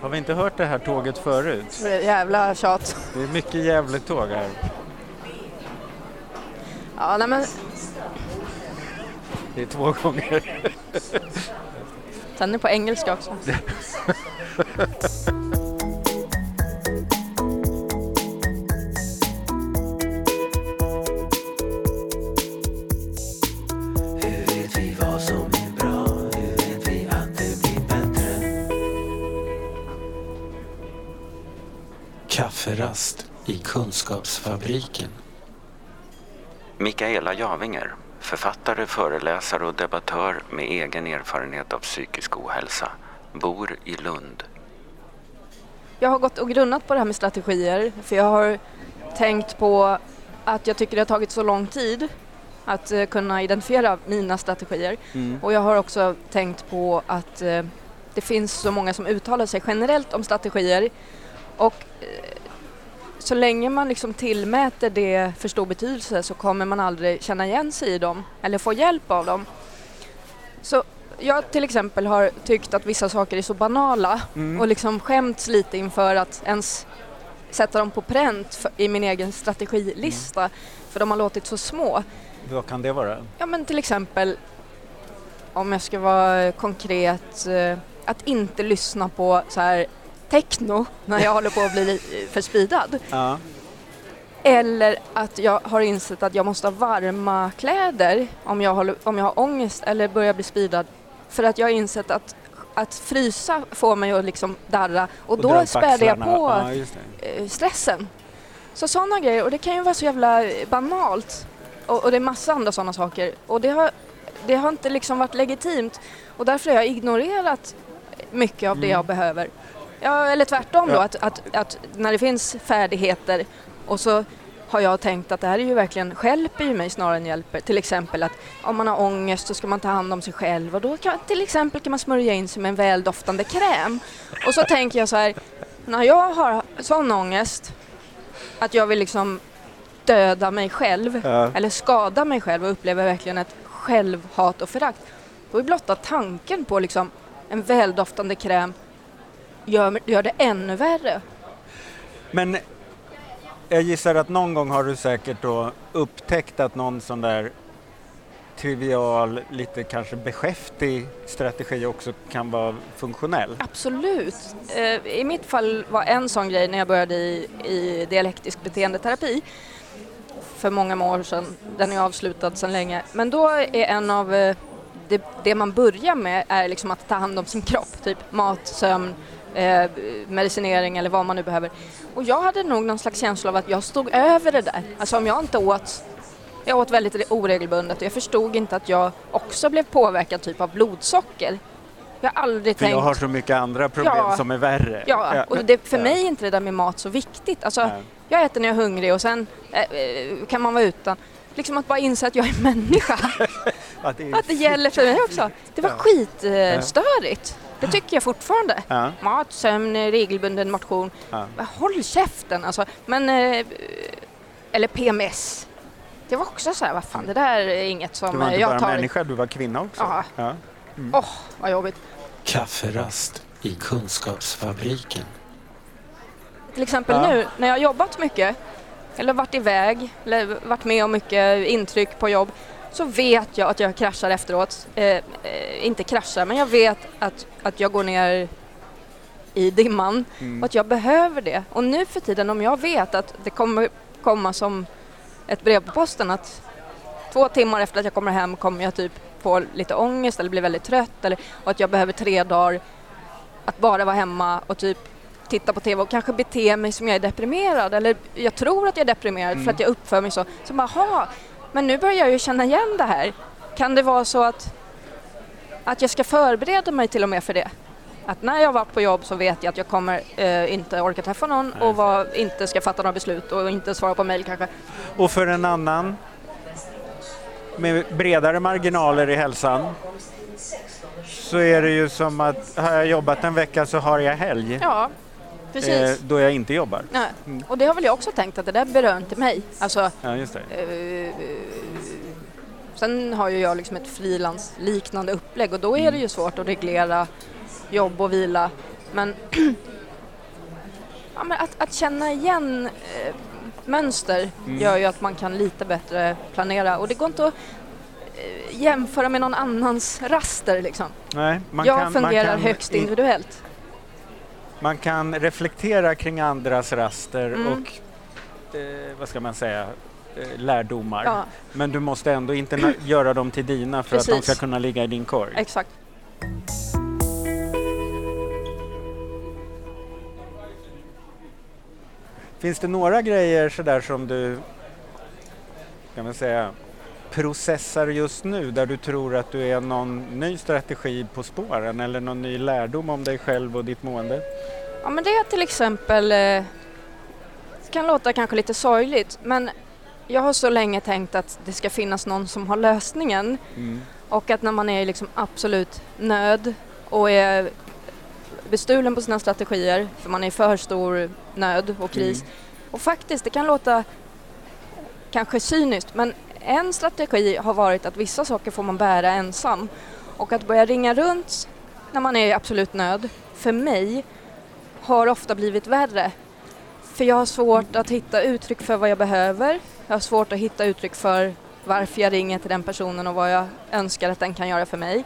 Har vi inte hört det här tåget förut? Jävla tjat. Det är mycket jävligt tåg här. Ja, nej men Det är två gånger. sen är det på engelska också. Kafferast i Kunskapsfabriken. Mikaela Javinger, författare, föreläsare och debattör med egen erfarenhet av psykisk ohälsa, bor i Lund. Jag har gått och grunnat på det här med strategier för jag har tänkt på att jag tycker det har tagit så lång tid att eh, kunna identifiera mina strategier. Mm. Och jag har också tänkt på att eh, det finns så många som uttalar sig generellt om strategier och eh, så länge man liksom tillmäter det för stor betydelse så kommer man aldrig känna igen sig i dem eller få hjälp av dem. Så jag till exempel har tyckt att vissa saker är så banala Mm. och liksom skämts lite inför att ens sätta dem på pränt för, i min egen strategilista för de har låtit så små. Vad kan det vara? Ja men till exempel om jag ska vara konkret eh, att inte lyssna på så här techno när jag håller på att bli li- för speedad. Ja. Eller att jag har insett att jag måste ha varma kläder om jag, håller, om jag har ångest eller börjar bli speedad. För att jag har insett att, att frysa får mig att liksom darra och, dra då späder jag på Ja, det. eh, stressen. Så sådana grejer, och det kan ju vara så jävla banalt. Och, och det är massa andra sådana saker. Och det har, det har inte liksom varit legitimt. Och därför har jag ignorerat mycket av det Mm. jag behöver. Ja, eller tvärtom då, att, att, att när det finns färdigheter och så har jag tänkt att det här är ju verkligen hjälper ju mig snarare än hjälper. Till exempel att om man har ångest så ska man ta hand om sig själv och då kan, till exempel kan man smörja in sig med en väldoftande kräm. Och så tänker jag så här, när jag har sån ångest att jag vill liksom döda mig själv Ja. eller skada mig själv och upplever verkligen ett självhat och förakt. Då är blotta tanken på liksom en väldoftande kräm gör, gör det ännu värre. Men jag gissar att någon gång har du säkert då upptäckt att någon sån där trivial, lite kanske beskäftig strategi också kan vara funktionell. Absolut. Eh, I mitt fall var en sån grej när jag började i, i dialektisk beteendeterapi för många år sedan. Den är avslutad sedan länge. Men då är en av eh, det, det man börjar med är liksom att ta hand om sin kropp. Typ mat, sömn, eh, medicinering eller vad man nu behöver. Och jag hade nog någon slags känsla av att jag stod över det där. Alltså om jag inte åt jag åt väldigt oregelbundet och jag förstod inte att jag också blev påverkad typ av blodsocker. Jag har aldrig För tänkt... jag har så mycket andra problem Ja. som är värre. Ja, och det, för Ja. mig är inte det där med mat så viktigt. Alltså, Nej. jag äter när jag är hungrig och sen eh, eh, kan man vara utan. Liksom att bara inse att jag är människa. Att det är... att det gäller för mig också. Det var Ja. skitstörigt. Det tycker jag fortfarande. Ja, Mat, sömn, regelbunden motion. ja. Håll käften alltså. Men, eh, eller PMS. Det var också så här, vad fan, det där är inget som Du var inte bara jag tar... människa, du var kvinna också. Ja. Ja. Åh, vad jobbigt. Kafferast i Kunskapsfabriken. Till exempel Ja. nu när jag har jobbat mycket eller varit iväg eller varit med om mycket intryck på jobb så vet jag att jag kraschar efteråt. Eh, eh, inte kraschar, men jag vet att, att jag går ner i dimman Mm. och att jag behöver det. Och nu för tiden om jag vet att det kommer komma som ett brev på posten att två timmar efter att jag kommer hem kommer jag typ få lite ångest eller bli väldigt trött eller, och att jag behöver tre dagar att bara vara hemma och typ titta på TV och kanske bete mig som jag är deprimerad eller jag tror att jag är deprimerad för att jag uppför mig så. Så bara, "Ha, men nu börjar jag ju känna igen det här. Kan det vara så att, att jag ska förbereda mig till och med för det? Att när jag varit på jobb så vet jag att jag kommer eh, inte orka träffa någon och var, inte ska fatta några beslut och inte svara på mejl kanske. Och för en annan med bredare marginaler i hälsan så är det ju som att har jag jobbat en vecka så har jag helg Ja. Eh, då jag inte jobbar. Ja. Och det har väl jag också tänkt att det där berör inte mig. Alltså, Ja, just det. eh, Sen har ju jag liksom ett frilansliknande upplägg och då är det ju svårt att reglera jobb och vila. Men, ja, men att, att känna igen eh, mönster Mm. gör ju att man kan lite bättre planera och det går inte att eh, jämföra med någon annans raster liksom. Nej, jag kan, fungerar kan, högst individuellt. Man kan reflektera kring andras raster Mm. och eh, vad ska man säga, eh, lärdomar. Ja, Men du måste ändå inte göra dem till dina för att de Precis. ska kunna ligga i din korg. exakt. Finns det några grejer sådär som du kan man säga, processar just nu där du tror att du är någon ny strategi på spåren eller någon ny lärdom om dig själv och ditt mående? Ja men det är till exempel, eh, det kan låta kanske lite sorgligt men jag har så länge tänkt att det ska finnas någon som har lösningen Mm. och att när man är i liksom absolut nöd och är bestulen på sina strategier för man är i för stor nöd och kris. Mm. Och faktiskt, det kan låta kanske cyniskt men en strategi har varit att vissa saker får man bära ensam och att börja ringa runt när man är i absolut nöd, för mig har ofta blivit värre. För jag har svårt att hitta uttryck för vad jag behöver. Jag har svårt att hitta uttryck för varför jag ringer till den personen och vad jag önskar att den kan göra för mig.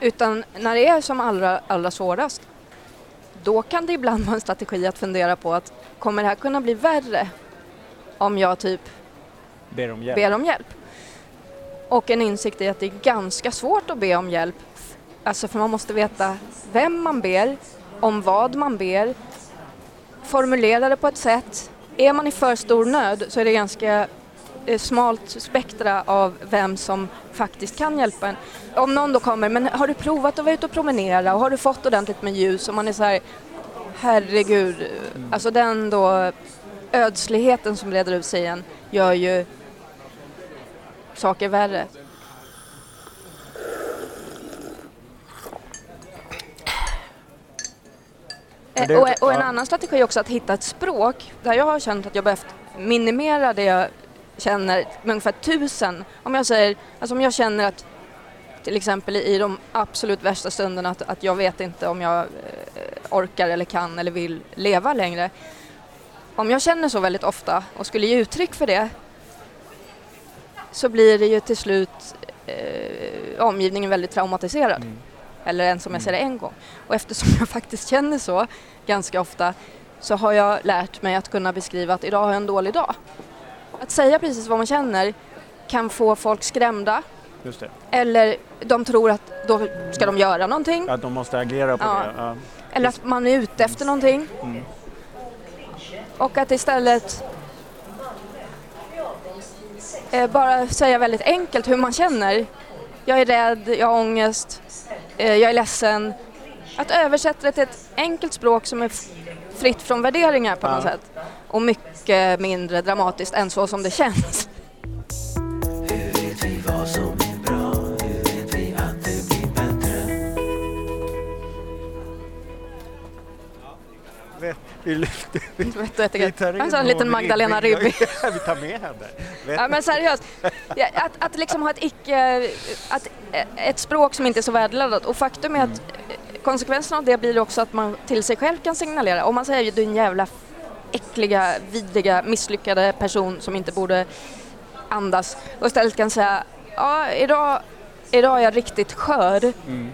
Utan när det är som allra, allra svårast, då kan det ibland vara en strategi att fundera på att kommer det här kunna bli värre om jag typ Ber om hjälp. ber om hjälp? Och en insikt i att det är ganska svårt att be om hjälp. Alltså för man måste veta vem man ber, om vad man ber, formulera det på ett sätt. Är man i för stor nöd så är det ganska eh, smalt spektra av vem som faktiskt kan hjälpa en. Om någon då kommer, men har du provat att vara ute och promenera och har du fått ordentligt med ljus? Och man är så här, herregud, alltså den då ödsligheten som breder ut sig igen gör ju saker värre. Eh, det- och, och en ja. annan strategi är också att hitta ett språk där jag har känt att jag behövt minimera det jag känner med ungefär tusen. Om jag säger, alltså om jag känner att till exempel i de absolut värsta stunderna att, att jag vet inte om jag eh, orkar eller kan eller vill leva längre. Om jag känner så väldigt ofta och skulle ge uttryck för det så blir det ju till slut eh, omgivningen väldigt traumatiserad. Mm. Eller ens om jag säger det en gång. Och eftersom jag faktiskt känner så ganska ofta så har jag lärt mig att kunna beskriva att idag har jag en dålig dag. Att säga precis vad man känner kan få folk skrämda eller de tror att då ska de göra någonting. Att de måste agera på Ja. det. Ja. Eller att man är ute efter någonting. Mm. Och att istället bara säga väldigt enkelt hur man känner. Jag är rädd, jag har ångest, eh, jag är ledsen. Att översätta det till ett enkelt språk som är fritt från värderingar på något Ja. sätt. Och mycket mindre dramatiskt än så som det känns. Vi, vi, du, vi tar in en liten Magdalena. Ja, vi tar med henne. Ja, men seriöst, att, att liksom ha ett icke, att, ett språk som inte är så värdeladdat och faktum är att eh, konsekvensen av det blir också att man till sig själv kan signalera. Om man säger du är en jävla äckliga, vidriga, misslyckade person som inte borde andas och istället kan säga ja, idag, idag är jag riktigt skör Mm.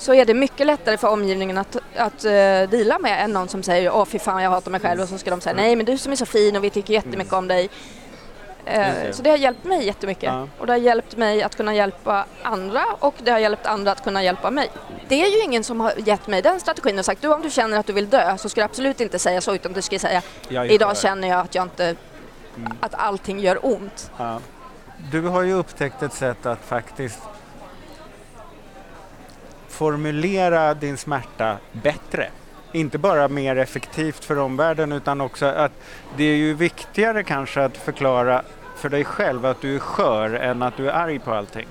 Så är det mycket lättare för omgivningen att, att uh, deala med än någon som säger åh fy fan jag hatar mig själv och så ska de säga nej men du som är så fin och vi tycker jättemycket om dig. Det. så det har hjälpt mig jättemycket Ja. och det har hjälpt mig att kunna hjälpa andra och det har hjälpt andra att kunna hjälpa mig. Det är ju ingen som har gett mig den strategin och sagt du om du känner att du vill dö så ska du absolut inte säga så utan du ska säga idag känner jag att jag inte Mm. att allting gör ont. Ja. Du har ju upptäckt ett sätt att faktiskt formulera din smärta bättre. Inte bara mer effektivt för omvärlden utan också att det är ju viktigare kanske att förklara för dig själv att du är skör än att du är arg på allting.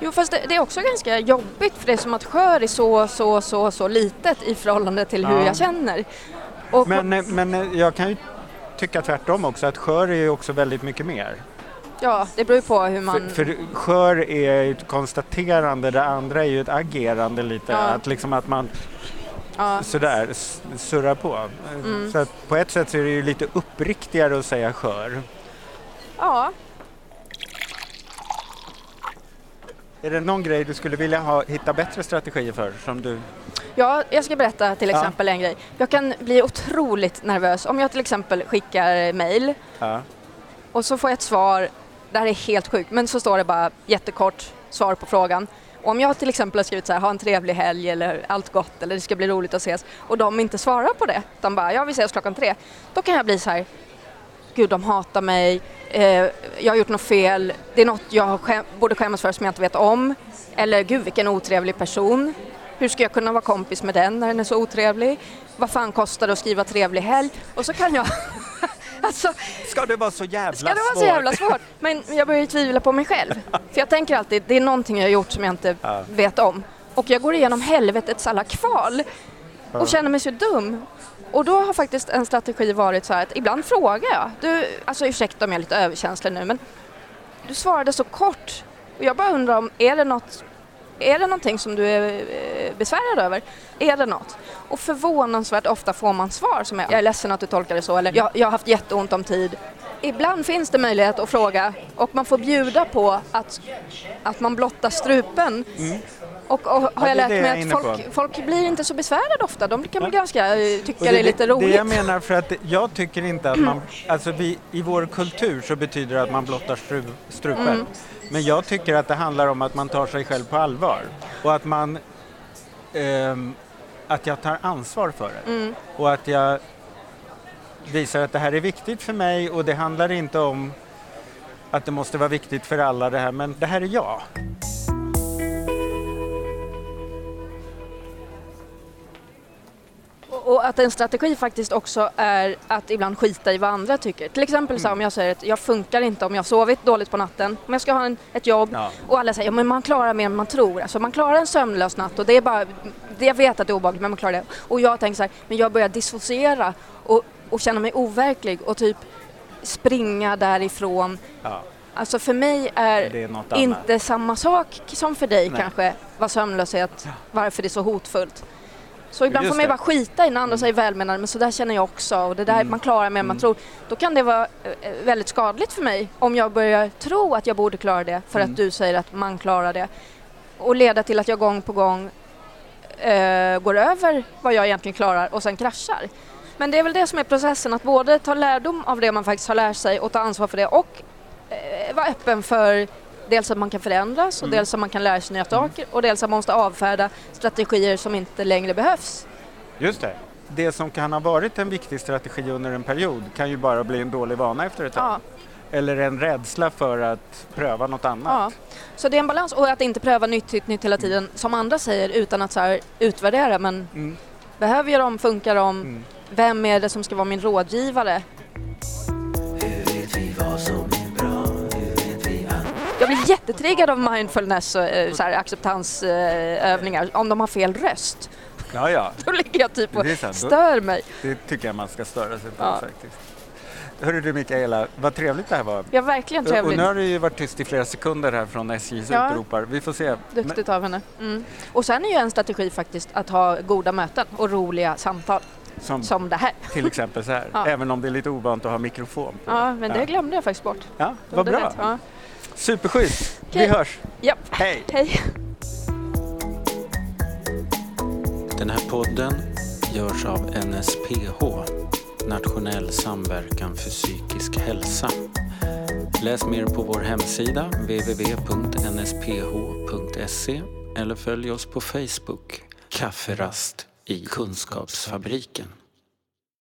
Jo fast det, det är också ganska jobbigt för det är som att skör är så, så, så, så litet i förhållande till hur Ja. jag känner. Och, Men, eh, men eh, jag kan ju tycka tvärtom också att skör är ju också väldigt mycket mer. Ja, det beror ju på hur man... För, för skör är ju ett konstaterande, det andra är ju ett agerande lite. Ja. Att liksom att man ja, sådär surrar på. Mm. Så att på ett sätt så är det ju lite uppriktigare att säga skör. ja, Är det någon grej du skulle vilja ha, hitta bättre strategier för? Som du... ja, jag ska berätta till Ja. exempel en grej. Jag kan bli otroligt nervös om jag till exempel skickar mail Ja. och så får jag ett svar, det här är helt sjukt, men så står det bara jättekort svar på frågan. Och om jag till exempel har skrivit så här, ha en trevlig helg eller allt gott eller det ska bli roligt att ses och de inte svarar på det, utan bara, ja vi ses klockan tre. Då kan jag bli så här, gud de hatar mig, eh, jag har gjort något fel, det är något jag skäm- borde skämmas för som jag inte vet om. Eller gud vilken otrevlig person. Hur ska jag kunna vara kompis med den när den är så otrevlig? Vad fan kostar det att skriva trevlig helg? Och så kan jag alltså, Ska det vara så jävla Ska det vara så svårt? jävla svårt? Men jag börjar ju tvivla på mig själv. För jag tänker alltid, det är någonting jag har gjort som jag inte Ja. vet om. Och jag går igenom helvetets alla kval Ja. och känner mig så dum. Och då har faktiskt en strategi varit så här att ibland frågar jag, du, alltså ursäkta om jag är lite överkänslig nu men du svarade så kort. Och jag bara undrar om, är det något är det någonting som du är eh, besvärad över? Är det något? Och förvånansvärt ofta får man svar som är jag är ledsen att du tolkar det så eller jag, jag har haft jätteont om tid. Ibland finns det möjlighet att fråga och man får bjuda på att, att man blottar strupen. Och, och har det är jag lärt det jag är mig inne att folk, folk blir inte så besvärade ofta. De kan väl ganska eh, tycka Och det, är lite roligt. Det jag menar för att jag tycker inte att man, alltså vi, i vår kultur så betyder det att man blottar stru, strupen. Mm. Men jag tycker att det handlar om att man tar sig själv på allvar och att man, ehm, att jag tar ansvar för det Mm. och att jag visar att det här är viktigt för mig och det handlar inte om att det måste vara viktigt för alla det här, men det här är jag. Och att en strategi faktiskt också är att ibland skita i vad andra tycker. Till exempel så här, om jag säger att jag funkar inte om jag har sovit dåligt på natten, om jag ska ha en, ett jobb Ja. och alla säger att men man klarar mer än man tror. Alltså man klarar en sömnlös natt och det är bara, det jag vet att det är obehagligt men man klarar det. Och jag tänker så här, men jag börjar dissociera och, och känna mig overklig och typ springa därifrån. Ja, Alltså för mig är är inte samma sak som för dig Nej. kanske, vad sömnlöshet, varför det är så hotfullt. Så ibland Just får man ju bara skita i när andra säger välmenande, men så där känner jag också och det där Mm. man klarar mer än man Mm. tror. Då kan det vara eh, väldigt skadligt för mig om jag börjar tro att jag borde klara det för Mm. att du säger att man klarar det. Och leda till att jag gång på gång eh, går över vad jag egentligen klarar och sen kraschar. Men det är väl det som är processen, att både ta lärdom av det man faktiskt har lärt sig och ta ansvar för det och eh, vara öppen för dels att man kan förändras och Mm. dels att man kan lära sig nya saker och dels att man måste avfärda strategier som inte längre behövs. Just det. Det som kan ha varit en viktig strategi under en period kan ju bara bli en dålig vana efter ett tag. Ja, Eller en rädsla för att pröva något annat. ja. Så det är en balans och att inte pröva nytt, nytt, nytt hela tiden som andra säger utan att så här utvärdera. Men Mm. behöver jag dem? Funkar de? Mm. Vem är det som ska vara min rådgivare? Jag blir jättetriggad av mindfulness och eh, så här, acceptansövningar om de har fel röst. Ja, ja. Då ligger jag typ och stör mig. Det tycker jag man ska störa sig på Ja. faktiskt. Hörru du Mikaela, vad trevligt det här var. Ja, verkligen Och trevligt. nu har du ju varit tyst i flera sekunder här från SJs Ja. utropar. Vi får se. Duktigt av henne. Mm. Och sen är ju en strategi faktiskt att ha goda möten och roliga samtal som som det här. till exempel så här. Ja. Även om det är lite ovant att ha mikrofon på. Ja, men det glömde jag faktiskt bort. Ja, vad bra. vet- Ja. Superschysst. Vi Okej. hörs. Japp. Hej. Hej. Den här podden görs av NSPH, Nationell samverkan för psykisk hälsa. Läs mer på vår hemsida www.nsph.se eller följ oss på Facebook, Kafferast i Kunskapsfabriken.